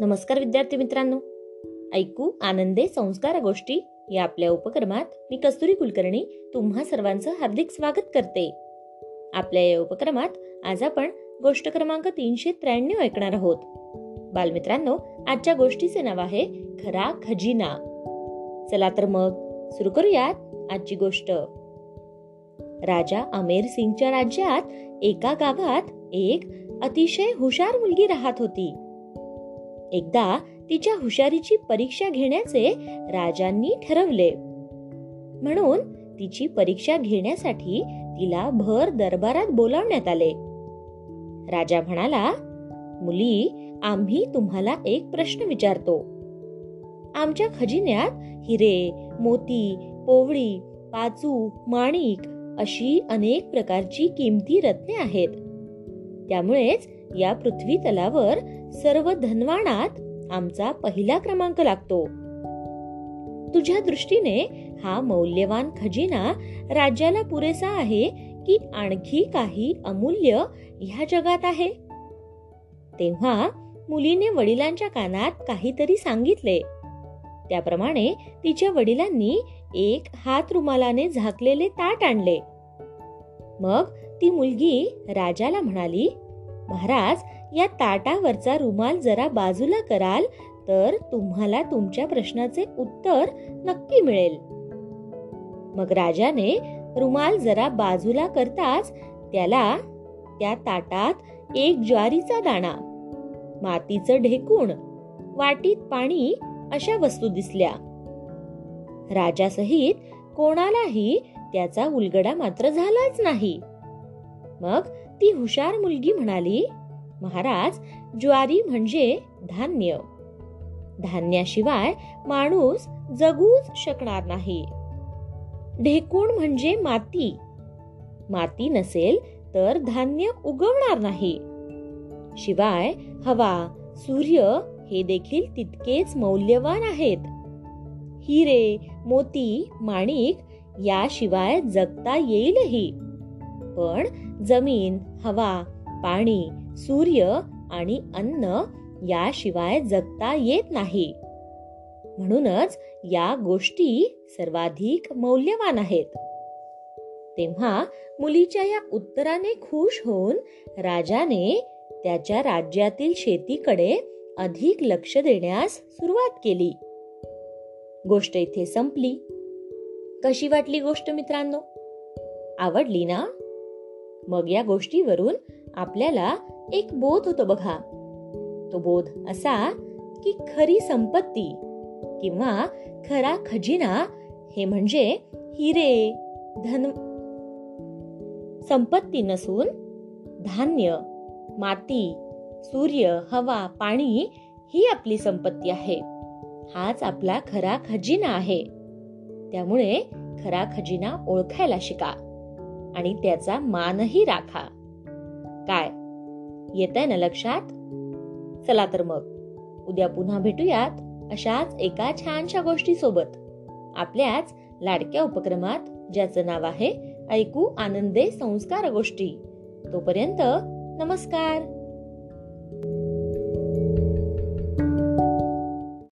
नमस्कार विद्यार्थी मित्रांनो. ऐकू आनंदे संस्कार गोष्टी या आपल्या उपक्रमात मी कस्तुरी कुलकर्णी तुम्हा सर्वांचं हार्दिक स्वागत करते. आपल्या या उपक्रमात आज आपण गोष्ट क्रमांक तीनशे त्र्याण्णव ऐकणार आहोत. बालमित्रांनो आजच्या गोष्टीचे नाव आहे खरा खजिना. चला तर मग सुरू करूयात आजची गोष्ट. राजा अमेर सिंगच्या राज्यात एका गावात एक अतिशय हुशार मुलगी राहत होती. एकदा तिच्या हुशारीची परीक्षा घेण्याचे राजांनी ठरवले. म्हणून तिची परीक्षा घेण्यासाठी तिला भर दरबारात बोलावण्यात आले. राजा म्हणाला मुली आम्ही तुम्हाला एक प्रश्न विचारतो. आमच्या खजिन्यात हिरे मोती पोवळी पाचू माणिक अशी अनेक प्रकारची किमती रत्ने आहेत. त्यामुळेच या पृथ्वी तलावर सर्व धनवाणात आमचा पहिला क्रमांक लागतो. तुझ्या दृष्टीने हा मौल्यवान खजिना राज्याला पुरेसा आहे की आणखी काही अमूल्य ह्या जगात आहे? तेव्हा मुलीने वडिलांच्या कानात काहीतरी सांगितले. त्याप्रमाणे तिच्या वडिलांनी एक हात रुमालाने झाकलेले ताट आणले. मग ती मुलगी राजाला म्हणाली महाराज या ताटावरचा रुमाल जरा बाजूला कराल तर तुम्हाला तुमच्या प्रश्नाचे उत्तर नक्की मिळेल. मग राजाने रुमाल जरा बाजूला करताच त्याला त्या ताटात एक ज्वारीचा दाणा मातीचं ढेकूण वाटीत पाणी अशा वस्तू दिसल्या. राजासहित कोणालाही त्याचा उलगडा मात्र झालाच नाही. मग ती हुशार मुलगी म्हणाली महाराज ज्वारी म्हणजे धान्य. धान्याशिवाय माणूस जगूच शकणार नाही. ढेकूण म्हणजे माती. माती नसेल तर धान्य उगवणार नाही. शिवाय हवा सूर्य हे देखील तितकेच मौल्यवान आहेत. हिरे मोती माणिक याशिवाय जगता येईलही. पण जमीन हवा पाणी सूर्य आणि अन्न याशिवाय जगता येत नाही. म्हणूनच या गोष्टी सर्वाधिक मौल्यवान आहेत. तेव्हा मुलीच्या या उत्तराने खुश होऊन राजाने त्याच्या राज्यातील शेतीकडे अधिक लक्ष देण्यास सुरुवात केली. गोष्ट इथे संपली. कशी वाटली गोष्ट मित्रांनो? आवडली ना? मग या गोष्टीवरून आपल्याला एक बोध होतो बघा. तो बोध असा की खरी संपत्ती किंवा खरा खजिना हे म्हणजे हिरे धन संपत्ती नसून धान्य माती सूर्य हवा पाणी ही आपली संपत्ती आहे. हाच आपला खरा खजिना आहे. त्यामुळे खरा खजिना ओळखायला शिका. आणि त्याचा मानही राखा. काय? येत आहे ना लक्षात? चला तर मग. उद्या पुन्हा भेटूयात अशाच एका छानशा गोष्टी सोबत आपल्याच लाडक्या उपक्रमात ज्याचं नाव आहे ऐकू आनंदे संस्कार गोष्टी. तोपर्यंत नमस्कार.